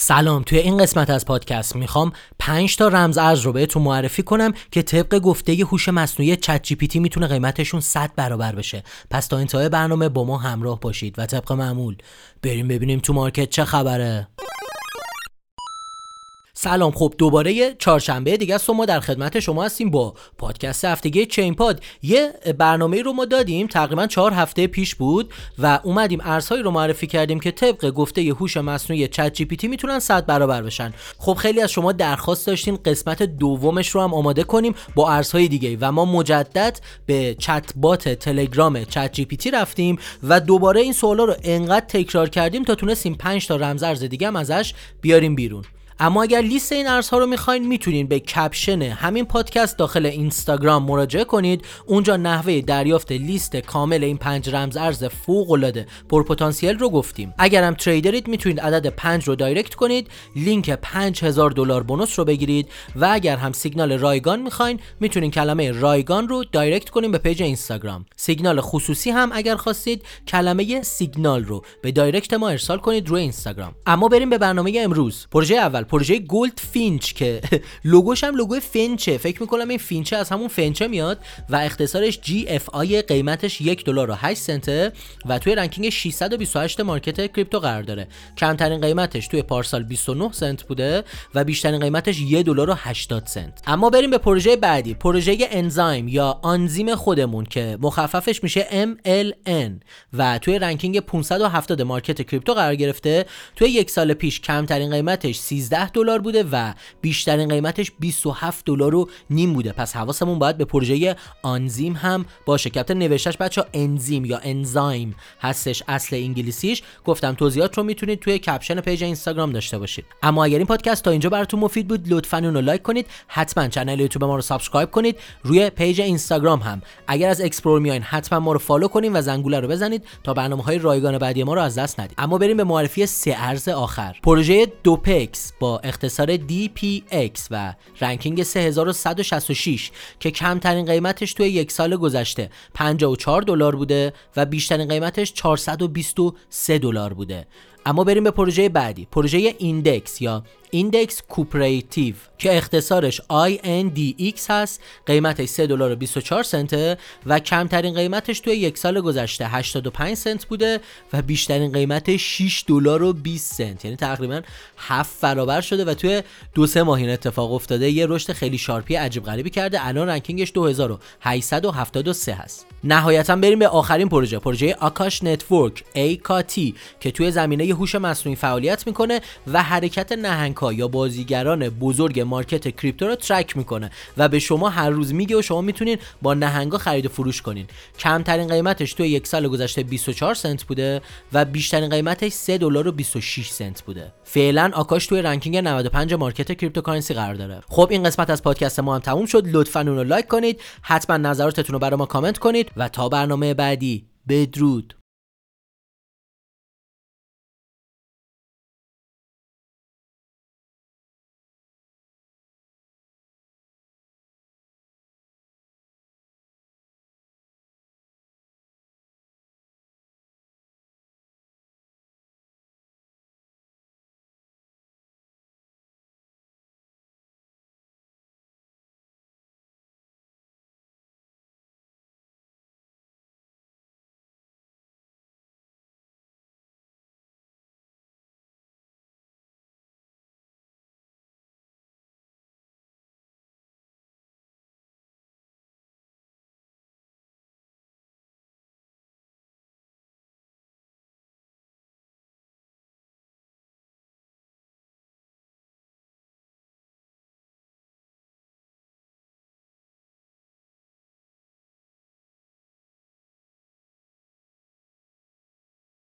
سلام توی این قسمت از پادکست می‌خوام 5 تا رمز ارز رو بهتون معرفی کنم که طبق گفته هوش مصنوعی ChatGPT می‌تونه قیمتشون 100 برابر بشه. پس تا انتهای برنامه با ما همراه باشید و طبق معمول. بریم ببینیم تو مارکت چه خبره. سلام. خب دوباره چهارشنبه دیگه است ما در خدمت شما هستیم با پادکست هفتگی چین پاد. یه برنامه رو ما دادیم تقریبا چهار هفته پیش بود و اومدیم ارزهایی رو معرفی کردیم که طبق گفته هوش مصنوعی ChatGPT می‌تونن 100 برابر بشن. خب خیلی از شما درخواست داشتین قسمت دومش رو هم آماده کنیم با ارزهای دیگه. و ما مجدد به چت بات تلگرام ChatGPT رفتیم و دوباره این سوالا رو انقدر تکرار کردیم تا تونستیم 5 تا رمز ارز دیگه هم ازش بیاریم بیرون. اما اگر لیست این ارزها رو می‌خواین می‌تونین به کپشن همین پادکست داخل اینستاگرام مراجعه کنید. اونجا نحوه دریافت لیست کامل این پنج رمز ارز فوق العاده پرپتانسیل رو گفتیم. اگرم trader ید می‌تونید عدد 5 رو دایرکت کنید. لینک 5000 دلار bonus رو بگیرید. و اگر هم سیگنال رایگان می‌خواین می‌تونین کلمه رایگان رو دایرکت کنید به پیج اینستاگرام. سیگنال خصوصی هم اگر خواستید کلمه سیگنال رو به دایرکت ما ارسال کنید روی اینستاگرام. اما بریم به برنامه امروز. پروژه اول پروژه Goldfinch که لوگوش هم لوگو finch ه. فکر می‌کنم این finch ه از همون finch ه میاد و اختصارش آی قیمتش یک دلار و 8 سنته و توی ranking 628 market crypto قرار داره. کمترین قیمتش توی پارسال 29 سنت بوده و بیشترین قیمتش یک دلار و 80 سنت. اما بریم به پروژه بعدی. پروژه Enzyme یا آنزیم خودمون که مخففش میشه MLN و توی ranking 570 market crypto قرار گرفته. توی یک سال پیش کمترین قیمتش 13 دلار بوده و بیشترین قیمتش 27 دلار و نیم بوده. پس حواسمون باید به پروژه آنزیم هم باشه. کپشن نوشتش بچه انزیم یا Enzyme هستش اصل انگلیسیش. گفتم توضیحات رو می‌تونید توی کپشن پیج اینستاگرام داشته باشید. اما اگر این پادکست تا اینجا براتون مفید بود لطفا اون رو لایک کنید. حتما کانال یوتیوب ما رو subscribe کنید. روی پیج اینستاگرام هم. اگر از explore میاین حتما ما رو follow کنید و زنگوله رو بزنید تا برنامه های رایگان بعدی ما رو از دست ندید. اما بریم به معرفی سه ارز آخر. پروژه Dopex با اختصار DPX و ranking 3166 که کمترین قیمتش توی یک سال گذشته 54 دلار بوده و بیشترین قیمتش 423 دلار بوده. اما بریم به پروژه بعدی. پروژه Index یا Index Cooperative که اختصارش INDX هست قیمتش 3 دلار و 24 سنته و کمترین قیمتش توی یک سال گذشته 85 سنت بوده و بیشترین قیمتش 6 دلار و 20 سنت. یعنی تقریبا 7 برابر شده و توی دو سه ماه این اتفاق افتاده. یه رشد خیلی sharp ی عجیب غریبی کرده. الان ranking ش 2873 هست. نهایتا بریم به آخرین پروژه. پروژه Akash Network AKT که توی زمینه هوش مصنوعی فعالیت می‌کنه و حرکت نهنگ یا بازیگران بزرگ market crypto رو track می‌کنه و به شما هر روز میگه و شما می‌تونین با نهنگا خرید و فروش کنین. کمترین قیمتش توی یک سال گذشته 24 سنت بوده و بیشترین قیمتش 3 دلار و 26 سنت بوده. فعلا Akash توی ranking 95 market cryptocurrency قرار داره. خب این قسمت از پادکست ما هم تموم شد. لطفا اون رو لایک کنید. حتما نظراتتون رو برای ما کامنت کنید. و تا برنامه بعدی بدرود.